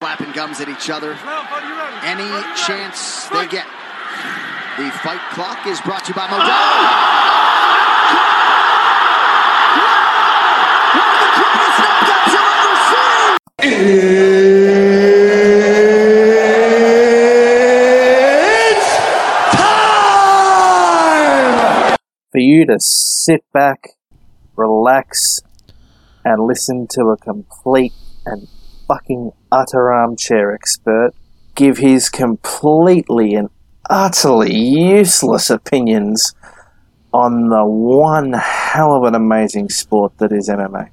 Slapping gums at each other. Any chance they get. The fight clock is brought to you by ah! Modelo. It's time for you to sit back, relax, and listen to a complete and fucking utter armchair expert give his completely and utterly useless opinions on the one hell of an amazing sport that is MMA.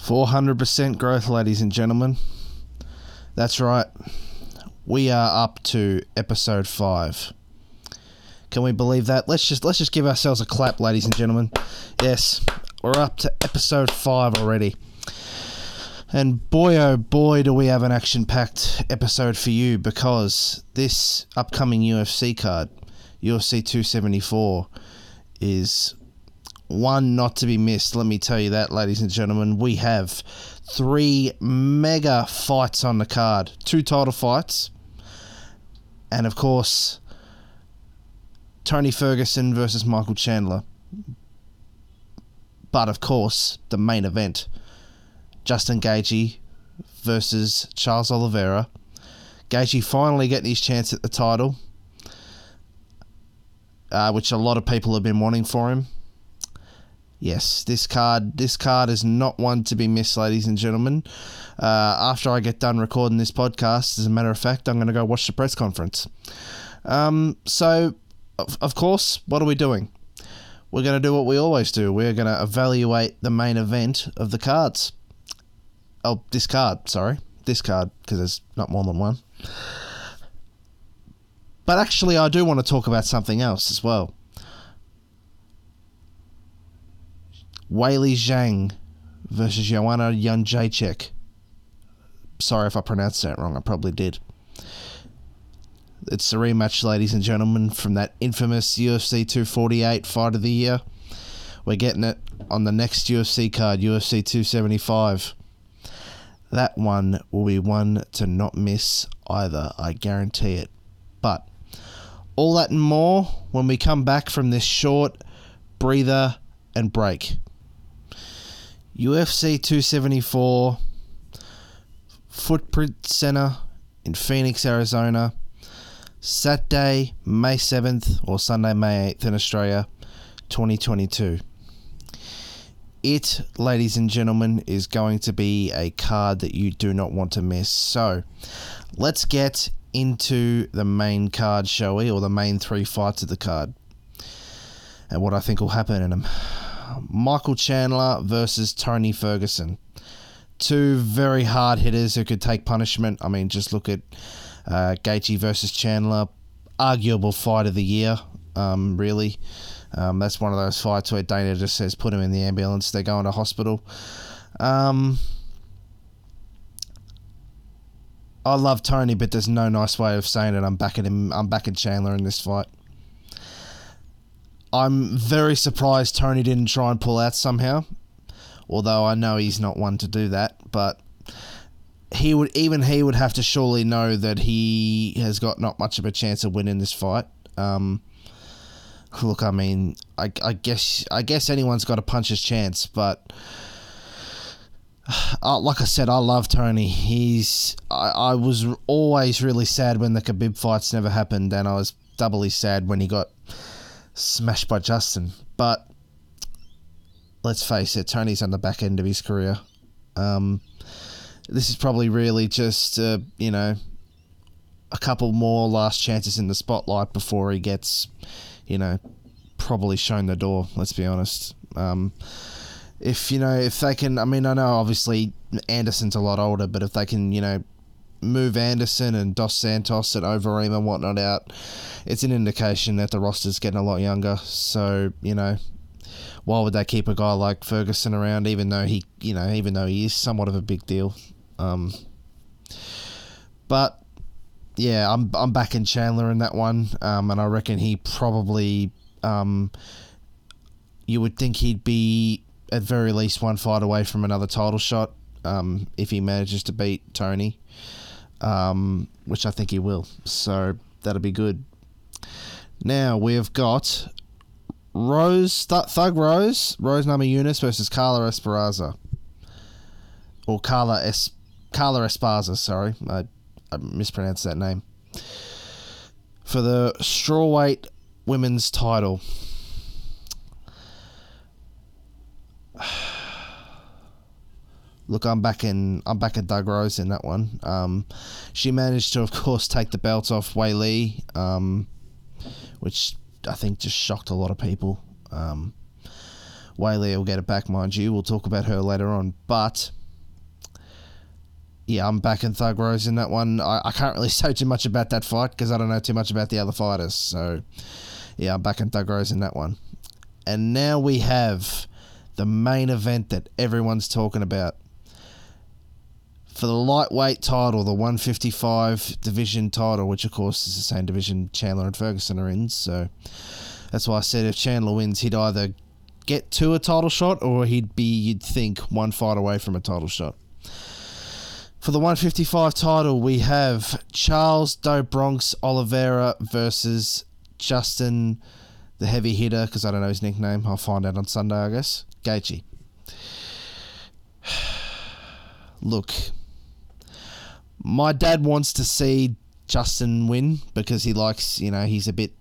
400% growth, ladies and gentlemen. That's right. We are up to episode 5. Can we believe that? Let's just let's just give ourselves a clap, ladies and gentlemen. Yes, we're up to episode 5 already. And boy oh boy do we have an action-packed episode for you because this upcoming UFC card, UFC 274 is one not to be missed. Let me tell you that, ladies and gentlemen. We have three mega fights on the card, two title fights, and of course, Tony Ferguson versus Michael Chandler. But of course, the main event Justin Gaethje versus Charles Oliveira. Gaethje finally getting his chance at the title, uh, which a lot of people have been wanting for him. Yes, this card this card is not one to be missed, ladies and gentlemen. Uh, after I get done recording this podcast, as a matter of fact, I'm going to go watch the press conference. Um, so, of, of course, what are we doing? We're going to do what we always do. We're going to evaluate the main event of the cards. Oh, this card, sorry. Discard, because there's not more than one. But actually, I do want to talk about something else as well. Weili Zhang versus Joanna Jędrzejczyk. Sorry if I pronounced that wrong. I probably did. It's the rematch, ladies and gentlemen, from that infamous UFC 248 fight of the year. We're getting it on the next UFC card, UFC 275. That one will be one to not miss either, I guarantee it. But all that and more when we come back from this short breather and break. UFC 274 Footprint Center in Phoenix, Arizona. Saturday, May 7th or Sunday, May 8th in Australia, 2022. It, ladies and gentlemen, is going to be a card that you do not want to miss. So, let's get into the main card, shall we? Or the main three fights of the card. And what I think will happen in them. Michael Chandler versus Tony Ferguson. Two very hard hitters who could take punishment. I mean, just look at uh, Gaethje versus Chandler, arguable fight of the year. Um, really, um, that's one of those fights where Dana just says put him in the ambulance. They're going to hospital. Um, I love Tony, but there's no nice way of saying it. I'm backing him. I'm backing Chandler in this fight. I'm very surprised Tony didn't try and pull out somehow. Although I know he's not one to do that, but he would even he would have to surely know that he has got not much of a chance of winning this fight. Um, look, I mean, I, I guess I guess anyone's got a puncher's chance, but uh, like I said, I love Tony. He's I, I was always really sad when the Khabib fights never happened, and I was doubly sad when he got smashed by Justin. But let's face it, Tony's on the back end of his career. Um, this is probably really just uh, you know a couple more last chances in the spotlight before he gets you know probably shown the door. Let's be honest. Um, if you know if they can, I mean, I know obviously Anderson's a lot older, but if they can, you know, move Anderson and Dos Santos and Overeem and whatnot out, it's an indication that the roster's getting a lot younger. So you know, why would they keep a guy like Ferguson around, even though he, you know, even though he is somewhat of a big deal? Um, but yeah, I'm I'm backing Chandler in that one, um, and I reckon he probably, um, you would think he'd be at very least one fight away from another title shot. um, if he manages to beat Tony, um, which I think he will. So that'll be good. Now we've got Rose Th- Thug Rose Rose Namajunas versus Carla Esperanza, or Carla es- Carla Esparza. Sorry, I mispronounced that name for the strawweight women's title. Look, I'm back in. I'm back at Thug Rose in that one. Um, she managed to, of course, take the belt off Weili, um, which I think just shocked a lot of people. Um, Lee will get it back, mind you. We'll talk about her later on, but yeah, I'm back in Thug Rose in that one. I, I can't really say too much about that fight because I don't know too much about the other fighters. So yeah, I'm back in Thug Rose in that one. And now we have the main event that everyone's talking about for the lightweight title, the 155 division title, which of course is the same division Chandler and Ferguson are in. So that's why I said if Chandler wins, he'd either get to a title shot or he'd be, you'd think, one fight away from a title shot. For the 155 title, we have Charles Do Bronx Oliveira versus Justin, the heavy hitter, because I don't know his nickname. I'll find out on Sunday, I guess. Gaethje. Look, my dad wants to see Justin win because he likes, you know, he's a bit,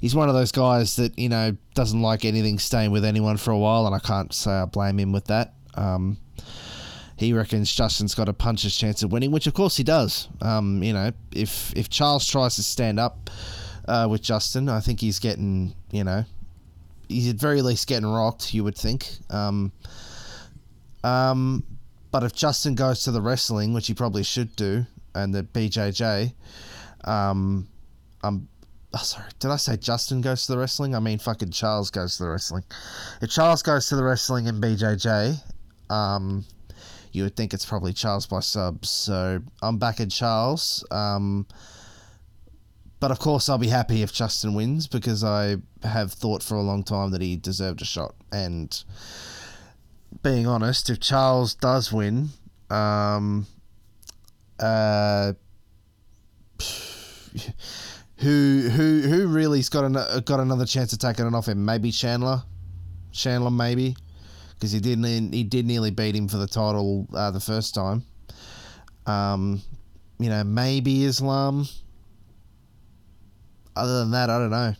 he's one of those guys that, you know, doesn't like anything staying with anyone for a while, and I can't say I blame him with that. Um, he reckons Justin's got a puncher's chance of winning, which of course he does. Um, you know, if if Charles tries to stand up uh, with Justin, I think he's getting, you know, he's at very least getting rocked. You would think. Um, um, but if Justin goes to the wrestling, which he probably should do, and the BJJ, um, I'm. Oh, sorry, did I say Justin goes to the wrestling? I mean, fucking Charles goes to the wrestling. If Charles goes to the wrestling in BJJ, um, you would think it's probably Charles by subs. So I'm back at Charles. Um, but of course, I'll be happy if Justin wins because I have thought for a long time that he deserved a shot. And being honest, if Charles does win, um, uh, who who who really's got an, got another chance of taking it off him? Maybe Chandler, Chandler maybe, because he did he did nearly beat him for the title uh, the first time. Um, you know, maybe Islam. Other than that, I don't know.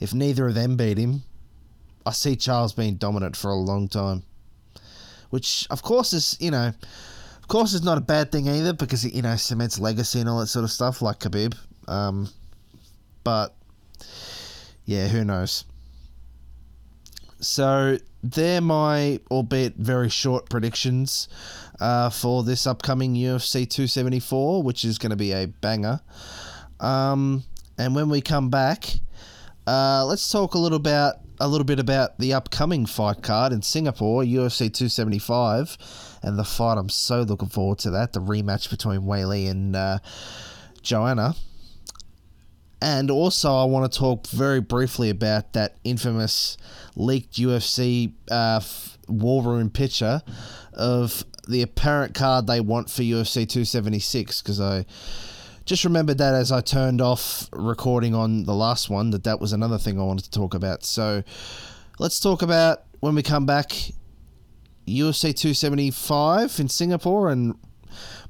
If neither of them beat him, I see Charles being dominant for a long time. Which, of course, is you know, of course, is not a bad thing either because it you know cements legacy and all that sort of stuff like Khabib. Um, but yeah, who knows? So they're my, albeit very short predictions uh, for this upcoming UFC 274, which is going to be a banger. Um, and when we come back, uh, let's talk a little about a little bit about the upcoming fight card in Singapore, UFC 275, and the fight. I'm so looking forward to that. The rematch between Weili and uh, Joanna. And also, I want to talk very briefly about that infamous leaked UFC uh, War Room picture of the apparent card they want for UFC 276 because I just remembered that as I turned off recording on the last one that that was another thing I wanted to talk about. So let's talk about when we come back UFC 275 in Singapore and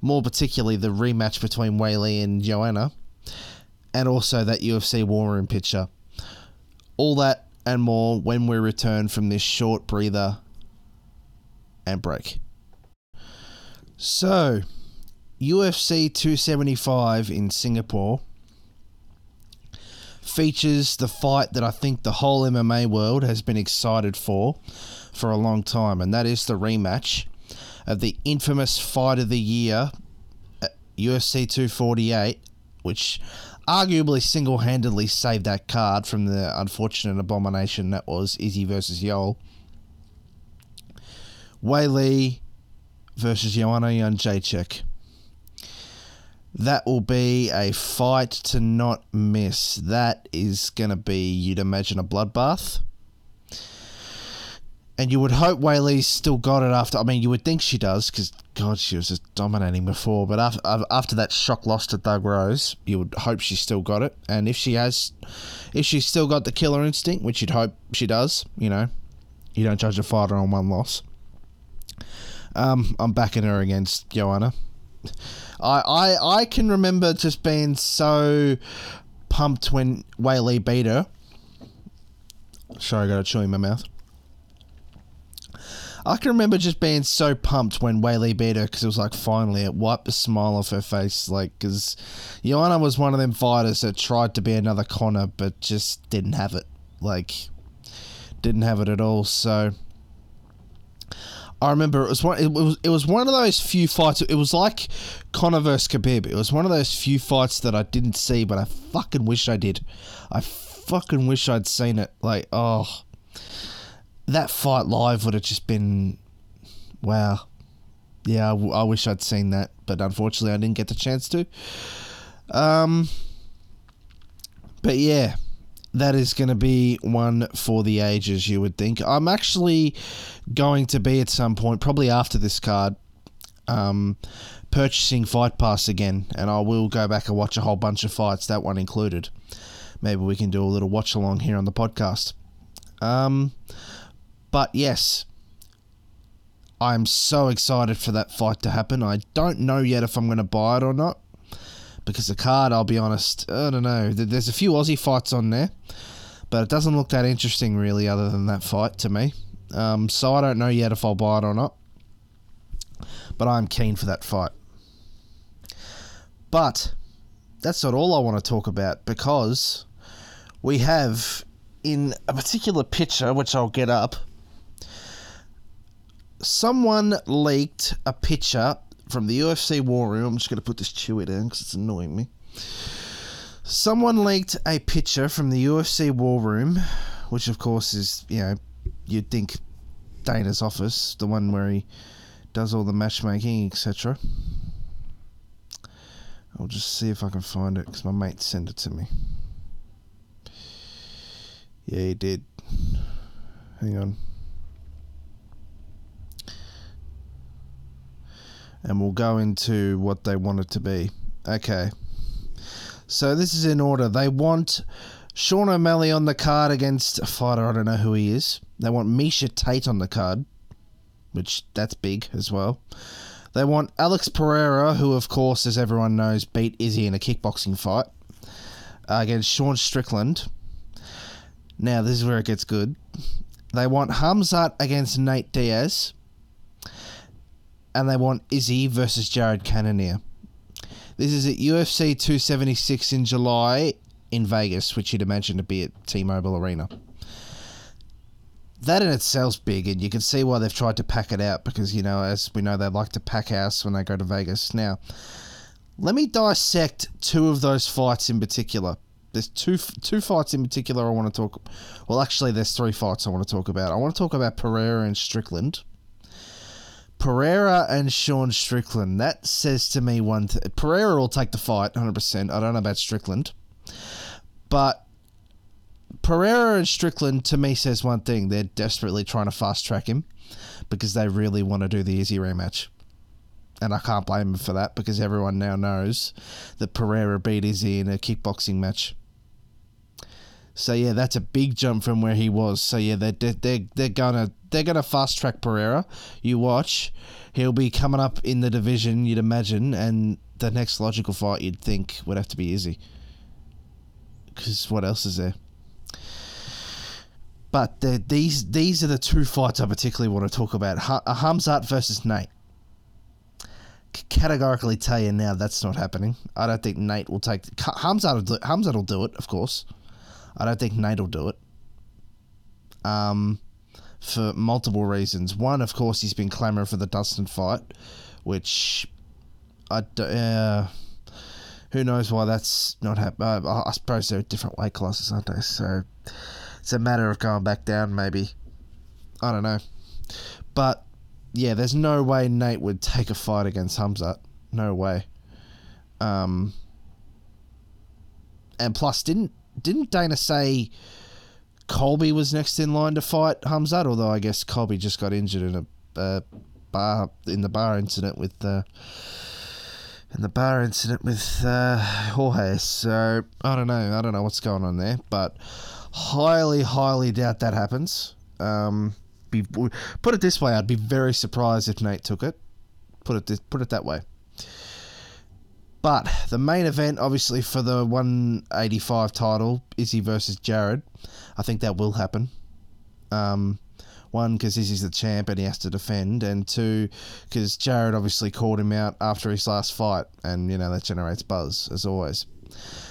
more particularly the rematch between Weili and Joanna and also that UFC War Room picture. All that and more when we return from this short breather and break. So, UFC 275 in Singapore features the fight that I think the whole MMA world has been excited for for a long time, and that is the rematch of the infamous fight of the year, UFC 248, which arguably single handedly saved that card from the unfortunate abomination that was Izzy versus Yoel. Weili versus Joanna Jędrzejczyk. That will be a fight to not miss. That is going to be, you'd imagine, a bloodbath. And you would hope Weili's still got it after. I mean, you would think she does because God, she was just dominating before. But after after that shock loss to Thug Rose, you would hope she's still got it. And if she has, if she's still got the killer instinct, which you'd hope she does, you know, you don't judge a fighter on one loss. Um, I'm backing her against Joanna. I, I I can remember just being so pumped when Weili beat her. Sorry, I got a chew in my mouth. I can remember just being so pumped when Weili beat her because it was like finally it wiped the smile off her face. Like, because Joanna was one of them fighters that tried to be another Conor but just didn't have it. Like, didn't have it at all. So. I remember it was one. It was it was one of those few fights. It was like Conor versus Khabib. It was one of those few fights that I didn't see, but I fucking wish I did. I fucking wish I'd seen it. Like, oh, that fight live would have just been wow. Yeah, I, w- I wish I'd seen that, but unfortunately, I didn't get the chance to. Um, but yeah, that is going to be one for the ages, you would think. I'm actually going to be at some point, probably after this card, um, purchasing Fight Pass again, and I will go back and watch a whole bunch of fights, that one included. Maybe we can do a little watch along here on the podcast. Um, but yes, I'm so excited for that fight to happen. I don't know yet if I'm going to buy it or not. Because the card, I'll be honest, I don't know. There's a few Aussie fights on there, but it doesn't look that interesting, really, other than that fight to me. Um, so I don't know yet if I'll buy it or not. But I'm keen for that fight. But that's not all I want to talk about because we have in a particular picture, which I'll get up, someone leaked a picture from the UFC War Room. I'm just going to put this chewy down because it's annoying me. Someone leaked a picture from the UFC War Room, which of course is, you know, you'd think Dana's office, the one where he does all the matchmaking, etc. I'll just see if I can find it because my mate sent it to me. Yeah, he did. Hang on. And we'll go into what they want it to be. Okay. So this is in order. They want Sean O'Malley on the card against a fighter, I don't know who he is. They want Miesha Tate on the card, which that's big as well. They want Alex Pereira, who, of course, as everyone knows, beat Izzy in a kickboxing fight, uh, against Sean Strickland. Now, this is where it gets good. They want Hamzat against Nate Diaz. And they want Izzy versus Jared Cannonier. This is at UFC 276 in July in Vegas, which you'd imagine to be at T Mobile Arena. That in itself's big, and you can see why they've tried to pack it out because, you know, as we know, they like to pack house when they go to Vegas. Now, let me dissect two of those fights in particular. There's two two fights in particular I want to talk. Well, actually, there's three fights I want to talk about. I want to talk about Pereira and Strickland. Pereira and Sean Strickland. That says to me one. Th- Pereira will take the fight, hundred percent. I don't know about Strickland, but Pereira and Strickland to me says one thing. They're desperately trying to fast track him because they really want to do the Izzy rematch. And I can't blame them for that because everyone now knows that Pereira beat Izzy in a kickboxing match. So yeah, that's a big jump from where he was. So yeah, they're they're they're gonna they're gonna fast track Pereira. You watch, he'll be coming up in the division. You'd imagine, and the next logical fight you'd think would have to be Izzy. Because what else is there? But these these are the two fights I particularly want to talk about: uh, Hamzat versus Nate. Categorically tell you now that's not happening. I don't think Nate will take Hamzat. Hamzat will do it, of course. I don't think Nate will do it. Um, for multiple reasons. One, of course, he's been clamouring for the Dustin fight, which I do, uh, who knows why that's not happening. Uh, I suppose they're different weight classes, aren't they? So it's a matter of going back down, maybe. I don't know. But, yeah, there's no way Nate would take a fight against Hamzat. No way. Um, and plus, didn't didn't Dana say Colby was next in line to fight Hamzat, although I guess Colby just got injured in a uh, bar in the bar incident with uh, in the bar incident with uh, Jorge. So I don't know. I don't know what's going on there, but highly, highly doubt that happens. Um, be, put it this way, I'd be very surprised if Nate took it. Put it put it that way. But the main event, obviously, for the 185 title, Izzy versus Jared. I think that will happen. Um, one, because Izzy's the champ and he has to defend, and two, because Jared obviously called him out after his last fight, and you know that generates buzz as always.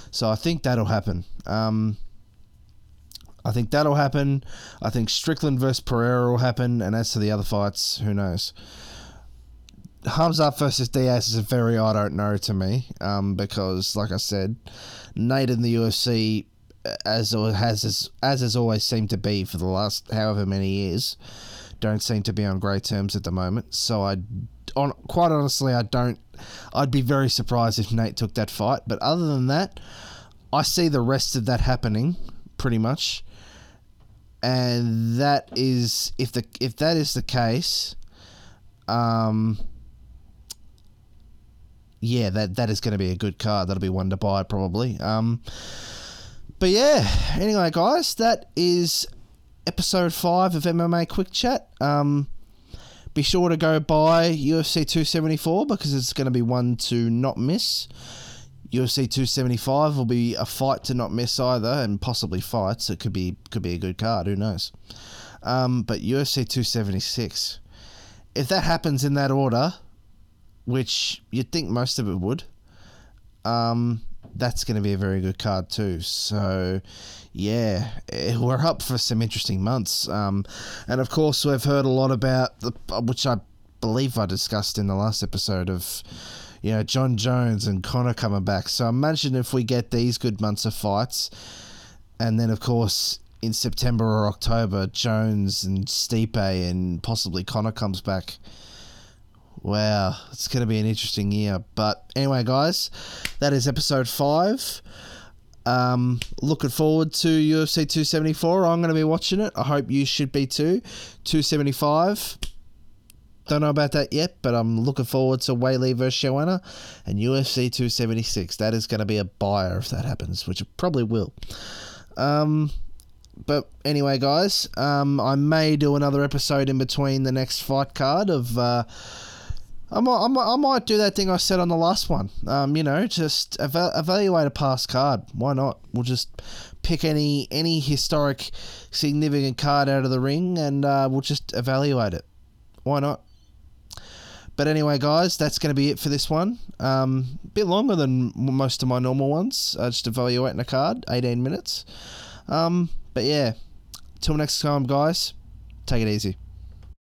So I think that'll happen. Um, I think that'll happen. I think Strickland versus Pereira will happen, and as to the other fights, who knows? Hamzat versus Diaz is a very I don't know to me um, because, like I said, Nate in the UFC, as has as, as has always seemed to be for the last however many years, don't seem to be on great terms at the moment. So I, on quite honestly, I don't. I'd be very surprised if Nate took that fight. But other than that, I see the rest of that happening pretty much, and that is if the if that is the case. Um, yeah, that that is going to be a good card. That'll be one to buy probably. Um, but yeah, anyway, guys, that is episode five of MMA Quick Chat. Um, be sure to go buy UFC 274 because it's going to be one to not miss. UFC 275 will be a fight to not miss either, and possibly fights. It could be could be a good card. Who knows? Um, but UFC 276, if that happens in that order, which you'd think most of it would. Um, that's going to be a very good card too. So, yeah, eh, we're up for some interesting months. Um, and of course, we've heard a lot about the, which I believe I discussed in the last episode of, you know, Jon Jones and Conor coming back. So imagine if we get these good months of fights, and then of course in September or October, Jones and Stipe and possibly Conor comes back. Wow, it's going to be an interesting year. But anyway, guys, that is episode five. Um, looking forward to UFC 274. I'm going to be watching it. I hope you should be too. 275. Don't know about that yet, but I'm looking forward to Weili versus Joanna and UFC 276. That is going to be a buyer if that happens, which it probably will. Um, but anyway, guys, um, I may do another episode in between the next fight card of. Uh, I might, I might, do that thing I said on the last one. Um, you know, just ev- evaluate a past card. Why not? We'll just pick any any historic, significant card out of the ring, and uh, we'll just evaluate it. Why not? But anyway, guys, that's going to be it for this one. Um, bit longer than most of my normal ones. Uh, just evaluating a card, eighteen minutes. Um, but yeah, till next time, guys. Take it easy.